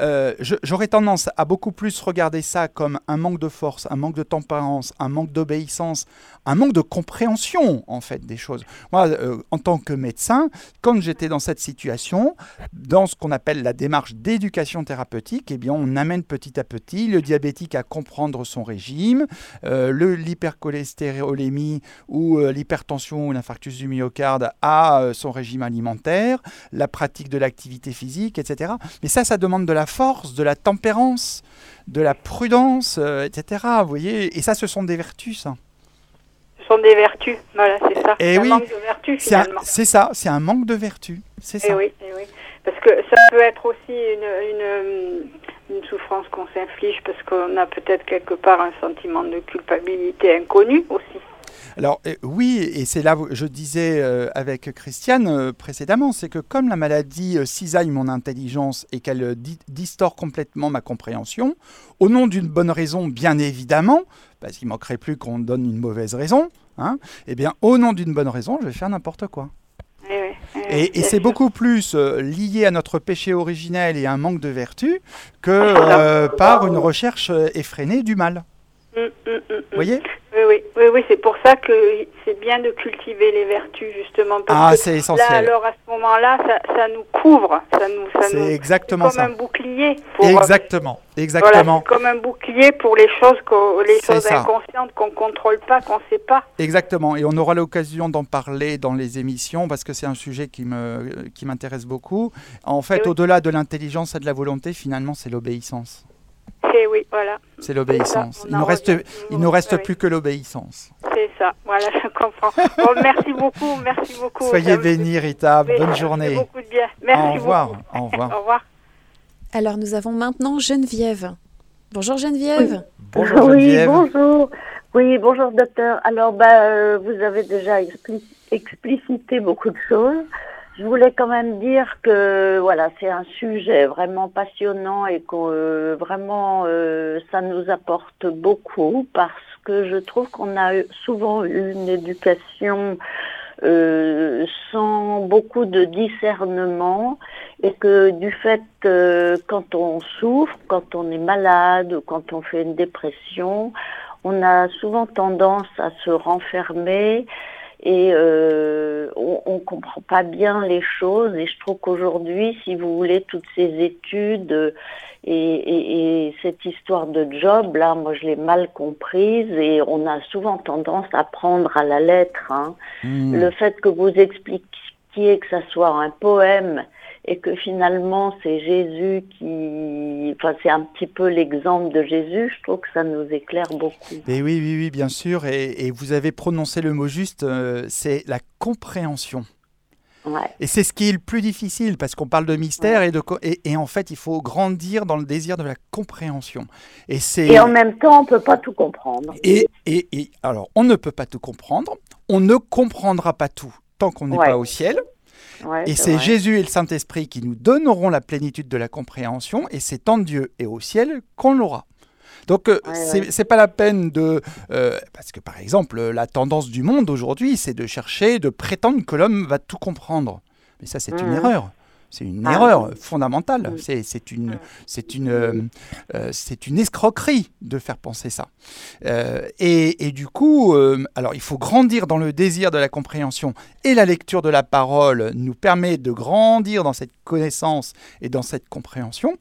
euh, j'aurais tendance à beaucoup plus regarder ça comme un manque de force, un manque de tempérance, un manque d'obéissance, un manque de compréhension, en fait, des choses. Moi, en tant que médecin, quand j'étais dans cette situation, dans ce qu'on appelle la démarche d'éducation thérapeutique, eh bien, on amène petit à petit le diabétique à comprendre son régime, l'hypercholestérolémie ou l'hypertension ou l'infarctus du myocarde à euh, son régime alimentaire, la pratique de l'activité physique, etc. Mais ça, ça demande de la force, de la tempérance, de la prudence, euh, etc. Vous voyez Et ça, ce sont des vertus, ça. Ce sont des vertus, voilà, c'est ça. Et eh oui, un manque de vertu, finalement. C'est ça, c'est un manque de vertu. C'est eh ça. oui, et eh oui. Parce que ça peut être aussi une, une, une souffrance qu'on s'inflige parce qu'on a peut-être quelque part un sentiment de culpabilité inconnu aussi. Alors euh, oui, et c'est là je disais euh, avec Christiane euh, précédemment, c'est que comme la maladie cisaille mon intelligence et qu'elle distord complètement ma compréhension, au nom d'une bonne raison bien évidemment, parce qu'il manquerait plus qu'on donne une mauvaise raison, hein, eh bien au nom d'une bonne raison, je vais faire n'importe quoi. Eh et, et c'est beaucoup plus lié à notre péché originel et à un manque de vertu que par une recherche effrénée du mal. Mm, mm, mm, Vous voyez Oui, oui, oui, oui c'est pour ça que c'est bien de cultiver les vertus, justement. Parce Ah, c'est là, essentiel. alors, à ce moment-là, ça, ça nous couvre. Ça nous, ça C'est exactement comme ça. un bouclier. Pour, euh, Exactement, Voilà, exactement, c'est comme un bouclier pour les choses, les choses ça. inconscientes qu'on contrôle pas, qu'on sait pas. exactement. Et on aura l'occasion d'en parler dans les émissions parce que c'est un sujet qui me qui m'intéresse beaucoup. En fait, oui. au-delà de l'intelligence et de la volonté, finalement, c'est l'obéissance. C'est oui, voilà, C'est l'obéissance. Il nous reste, il nous reste Oui, plus que l'obéissance. C'est ça, voilà, je comprends. Bon, merci beaucoup, merci beaucoup. Soyez bénis, Rita. Oui, Bonne journée. beaucoup de bien. Merci Au revoir. beaucoup. Au revoir. Au revoir. Alors nous avons maintenant Geneviève. Bonjour Geneviève. Bonjour oui, Geneviève. bonjour. Oui, bonjour docteur. Alors, bah, euh, vous avez déjà expli- explicité beaucoup de choses. Je voulais quand même dire que voilà, c'est un sujet vraiment passionnant et que euh, vraiment euh, ça nous apporte beaucoup parce que je trouve qu'on a souvent eu une éducation euh, sans beaucoup de discernement et que du fait euh, quand on souffre, quand on est malade ou quand on fait une dépression, on a souvent tendance à se renfermer et euh, on, on comprend pas bien les choses. Et je trouve qu'aujourd'hui, si vous voulez, toutes ces études euh, et, et- et cette histoire de job, là, moi, je l'ai mal comprise et on a souvent tendance à prendre à la lettre. Hein. Hmm. Le fait que vous expliquiez que ça soit un poème et que finalement c'est Jésus qui, enfin c'est un petit peu l'exemple de Jésus, je trouve que ça nous éclaire beaucoup. Et oui, oui, oui, bien sûr. Et, et vous avez prononcé le mot juste, euh, c'est la compréhension. Ouais. Et c'est ce qui est le plus difficile parce qu'on parle de mystère et, de, et, et en fait, il faut grandir dans le désir de la compréhension. Et c'est. Et en même temps, on peut pas tout comprendre. Et, et- et- alors, on ne peut pas tout comprendre, on ne comprendra pas tout tant qu'on n'est Ouais. pas au ciel. Ouais, Et c'est. Jésus et le Saint-Esprit qui nous donneront la plénitude de la compréhension, et c'est en Dieu et au ciel qu'on l'aura. Donc, euh, Ouais, c'est ouais. pas la peine de. euh, parce que, par exemple, la tendance du monde aujourd'hui, c'est de chercher, de prétendre que l'homme va tout comprendre. Mais ça, c'est une Mhm. erreur. C'est une Ah, erreur oui. fondamentale. C'est c'est une, c'est une, euh, euh, c'est une escroquerie de faire penser ça. Euh, et, et du coup, euh, alors il faut grandir dans le désir de la compréhension et la lecture de la parole nous permet de grandir dans cette connaissance et dans cette compréhension.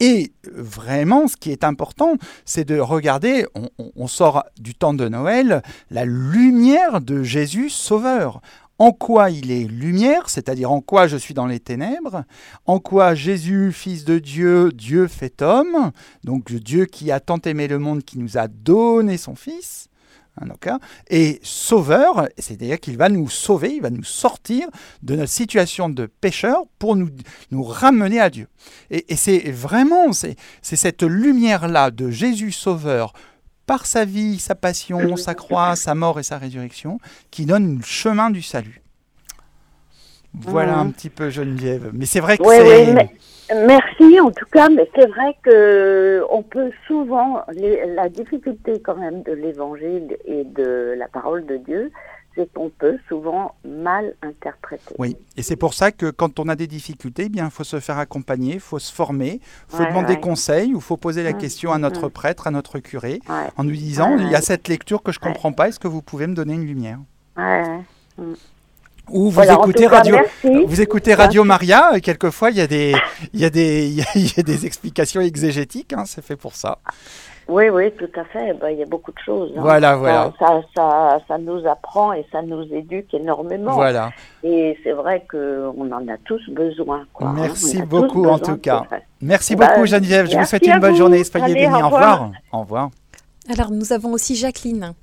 Et vraiment, ce qui est important, c'est de regarder, on sort du temps de Noël, la lumière de Jésus Sauveur. En quoi il est lumière, c'est-à-dire en quoi je suis dans les ténèbres, en quoi Jésus, Fils de Dieu, Dieu fait homme, donc Dieu qui a tant aimé le monde, qui nous a donné son Fils, hein, hein, et sauveur, c'est-à-dire qu'il va nous sauver, il va nous sortir de notre situation de pécheur pour nous, ramener à Dieu. Et, et c'est vraiment, c'est cette lumière-là de Jésus sauveur, par sa vie, sa passion, sa croix, sa mort et sa résurrection, qui donne le chemin du salut. Voilà un Mhm. petit peu Geneviève. Mais c'est vrai que Oui, c'est... oui, merci en tout cas, mais c'est vrai que on peut souvent les- la difficulté quand même de l'évangile et de la parole de Dieu, c'est qu'on peut souvent mal interpréter. Oui, et c'est pour ça que quand on a des difficultés, eh bien, il faut se faire accompagner, il faut se former, il faut Ouais, demander ouais. conseil ou il faut poser la Mm, question à notre mm. prêtre, à notre curé, Ouais, en nous disant, il y a cette lecture que je ne comprends pas, est-ce que vous pouvez me donner une lumière? Ou vous Voilà, écoutez cas, Radio... merci. Vous écoutez Radio Maria, et quelquefois il y a des, il y a des, il y a- il y a des explications exégétiques, hein, c'est fait pour ça. Oui, oui, tout à fait. Ben, il y a beaucoup de choses. hein. Voilà, voilà. Ça, ça, ça nous apprend et ça nous éduque énormément. Voilà. Et c'est vrai qu'on en a tous besoin. Quoi, hein. Merci beaucoup, en tout cas. Merci Bah, beaucoup Geneviève, je vous souhaite une bonne vous. journée, soyez Allez, bénis, au revoir. Au revoir. Alors nous avons aussi Jacqueline.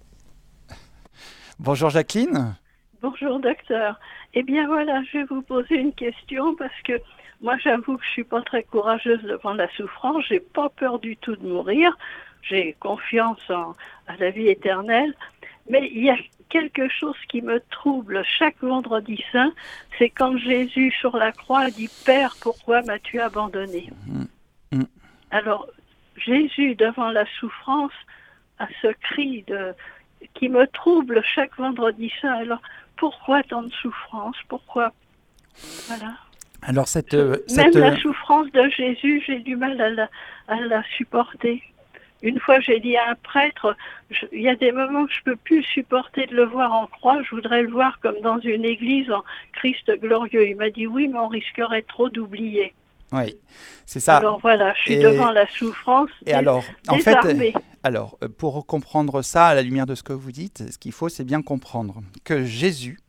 Bonjour Jacqueline. Bonjour docteur. Eh bien voilà, je vais vous poser une question parce que moi j'avoue que je suis pas très courageuse devant la souffrance, j'ai pas peur du tout de mourir, j'ai confiance en, à la vie éternelle, mais il y a quelque chose qui me trouble chaque vendredi saint, c'est quand Jésus sur la croix dit Père, pourquoi m'as-tu abandonné? Alors Jésus devant la souffrance a ce cri de qui me trouble chaque vendredi saint. Alors pourquoi tant de souffrance? Pourquoi? Voilà. Alors cette, euh, Même la euh, souffrance de Jésus, j'ai du mal à la, à la supporter. Une fois, j'ai dit à un prêtre, il y a des moments que je peux plus supporter de le voir en croix. Je voudrais le voir comme dans une église en Christ glorieux. Il m'a dit oui, mais on risquerait trop d'oublier. Oui, c'est ça. Alors voilà, je suis devant la souffrance. Et alors, en fait, alors euh, pour comprendre ça à la lumière de ce que vous dites, ce qu'il faut, c'est bien comprendre que Jésus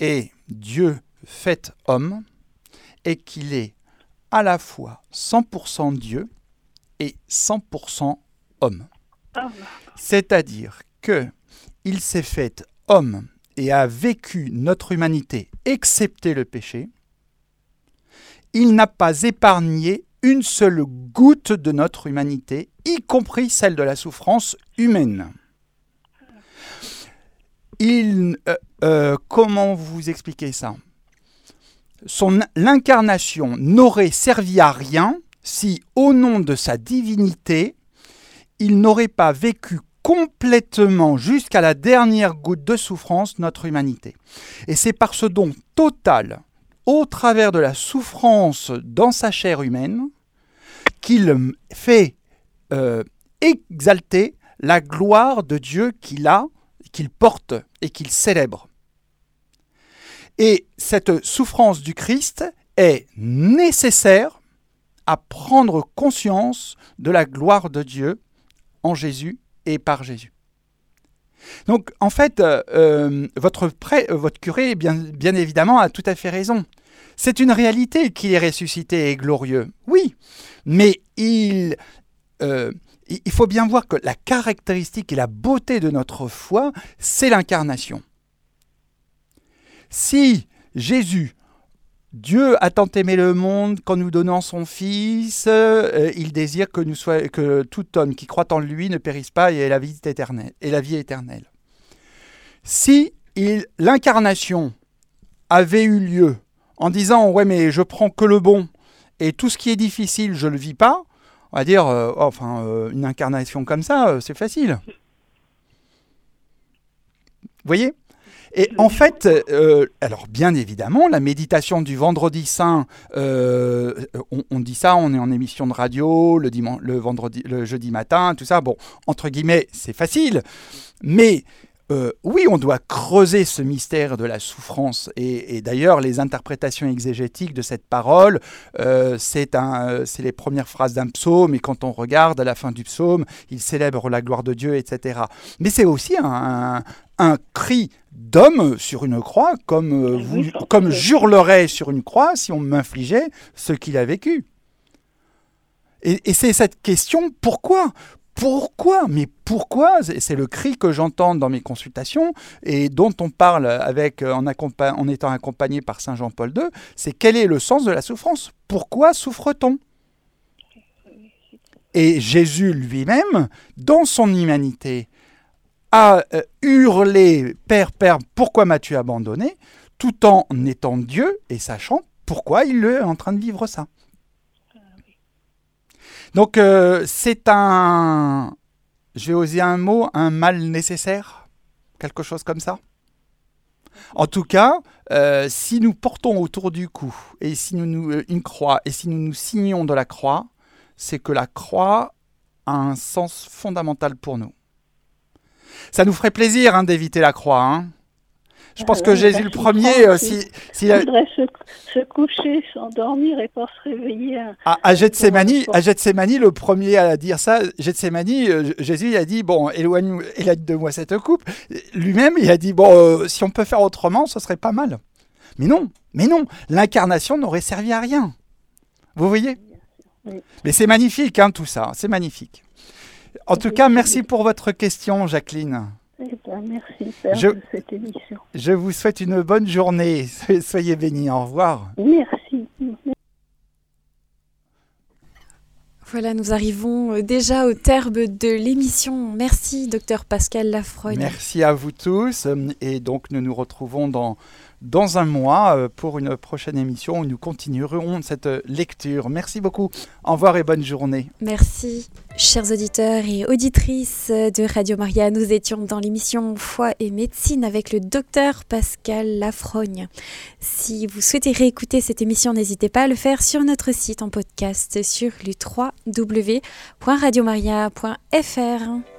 est Dieu fait homme et qu'il est à la fois 100% Dieu et 100% homme. C'est-à-dire que il s'est fait homme et a vécu notre humanité, excepté le péché. Il n'a pas épargné une seule goutte de notre humanité, y compris celle de la souffrance humaine. Il, euh, euh, comment vous expliquer ça? Son l'incarnation n'aurait servi à rien si, au nom de sa divinité, il n'aurait pas vécu complètement jusqu'à la dernière goutte de souffrance notre humanité. Et c'est par ce don total, au travers de la souffrance dans sa chair humaine, qu'il fait euh, exalter la gloire de Dieu qu'il a, qu'il porte et qu'il célèbre. Et cette souffrance du Christ est nécessaire à prendre conscience de la gloire de Dieu en Jésus et par Jésus. Donc en fait, euh, euh, votre, votre curé, bien, évidemment, a tout à fait raison. C'est une réalité qu'il est ressuscité et glorieux, oui, mais il, euh, il faut bien voir que la caractéristique et la beauté de notre foi, c'est l'incarnation. Si Jésus Dieu a tant aimé le monde qu'en nous donnant son Fils, euh, il désire que, tout homme qui croit en lui ne périsse pas et ait la vie éternelle. Si l'incarnation avait eu lieu en disant ouais mais je prends que le bon et tout ce qui est difficile je le vis pas, on va dire euh, enfin euh, une incarnation comme ça c'est facile. Vous voyez? Et en fait, euh, alors bien évidemment, la méditation du vendredi saint, euh, on, dit ça, on est en émission de radio le, vendredi, le jeudi matin, tout ça. Bon, entre guillemets, c'est facile, mais euh, oui, on doit creuser ce mystère de la souffrance. Et, d'ailleurs, les interprétations exégétiques de cette parole, c'est les premières phrases d'un psaume. Et quand on regarde à la fin du psaume, il célèbre la gloire de Dieu, etc. Mais c'est aussi un, un cri d'homme sur une croix, comme, euh, vous, comme sur une croix si on m'infligeait ce qu'il a vécu. Et, c'est cette question, pourquoi pourquoi Mais pourquoi C'est le cri que j'entends dans mes consultations et dont on parle avec, en, en étant accompagné par Saint Jean-Paul II, c'est quel est le sens de la souffrance? Pourquoi souffre-t-on? Et Jésus lui-même, dans son humanité, a euh, hurlé Père, Père, pourquoi m'as-tu abandonné tout en étant Dieu et sachant pourquoi il est en train de vivre ça. Donc euh, c'est un, je vais oser un mot, un mal nécessaire, quelque chose comme ça? En tout cas, euh, si nous portons autour du cou et si nous, nous, une croix et si nous nous signons de la croix, c'est que la croix a un sens fondamental pour nous. Ça nous ferait plaisir hein, d'éviter la croix. Hein. Je pense ah que Jésus le premier, euh, si, si il voudrait se, coucher, s'endormir et pas se réveiller. Hein. À, à, Gethsemane, à le premier à dire ça, Gethsemane, euh, Jésus a dit bon, éloigne, éloigne de moi cette coupe. Lui-même, il a dit bon, euh, si on peut faire autrement, ce serait pas mal. Mais non, mais non, l'incarnation n'aurait servi à rien. Vous voyez? Mais c'est magnifique, hein, tout ça, c'est magnifique. En tout cas, merci pour votre question, Jacqueline. Eh ben, merci je, de cette émission. Je vous souhaite une bonne journée. Soyez bénis. Au revoir. Merci. Voilà, nous arrivons euh, déjà au terme de l'émission. Merci, docteur Pascal Lafroy. Merci à vous tous. Et donc, nous nous retrouvons dans dans un mois pour une prochaine émission où nous continuerons cette lecture. Merci beaucoup. Au revoir et bonne journée. Merci. Chers auditeurs et auditrices de Radio Maria, nous étions dans l'émission Foi et médecine avec le docteur Pascal Lafrogne. Si vous souhaitez réécouter cette émission, n'hésitez pas à le faire sur notre site en podcast sur le www.radiomaria.fr.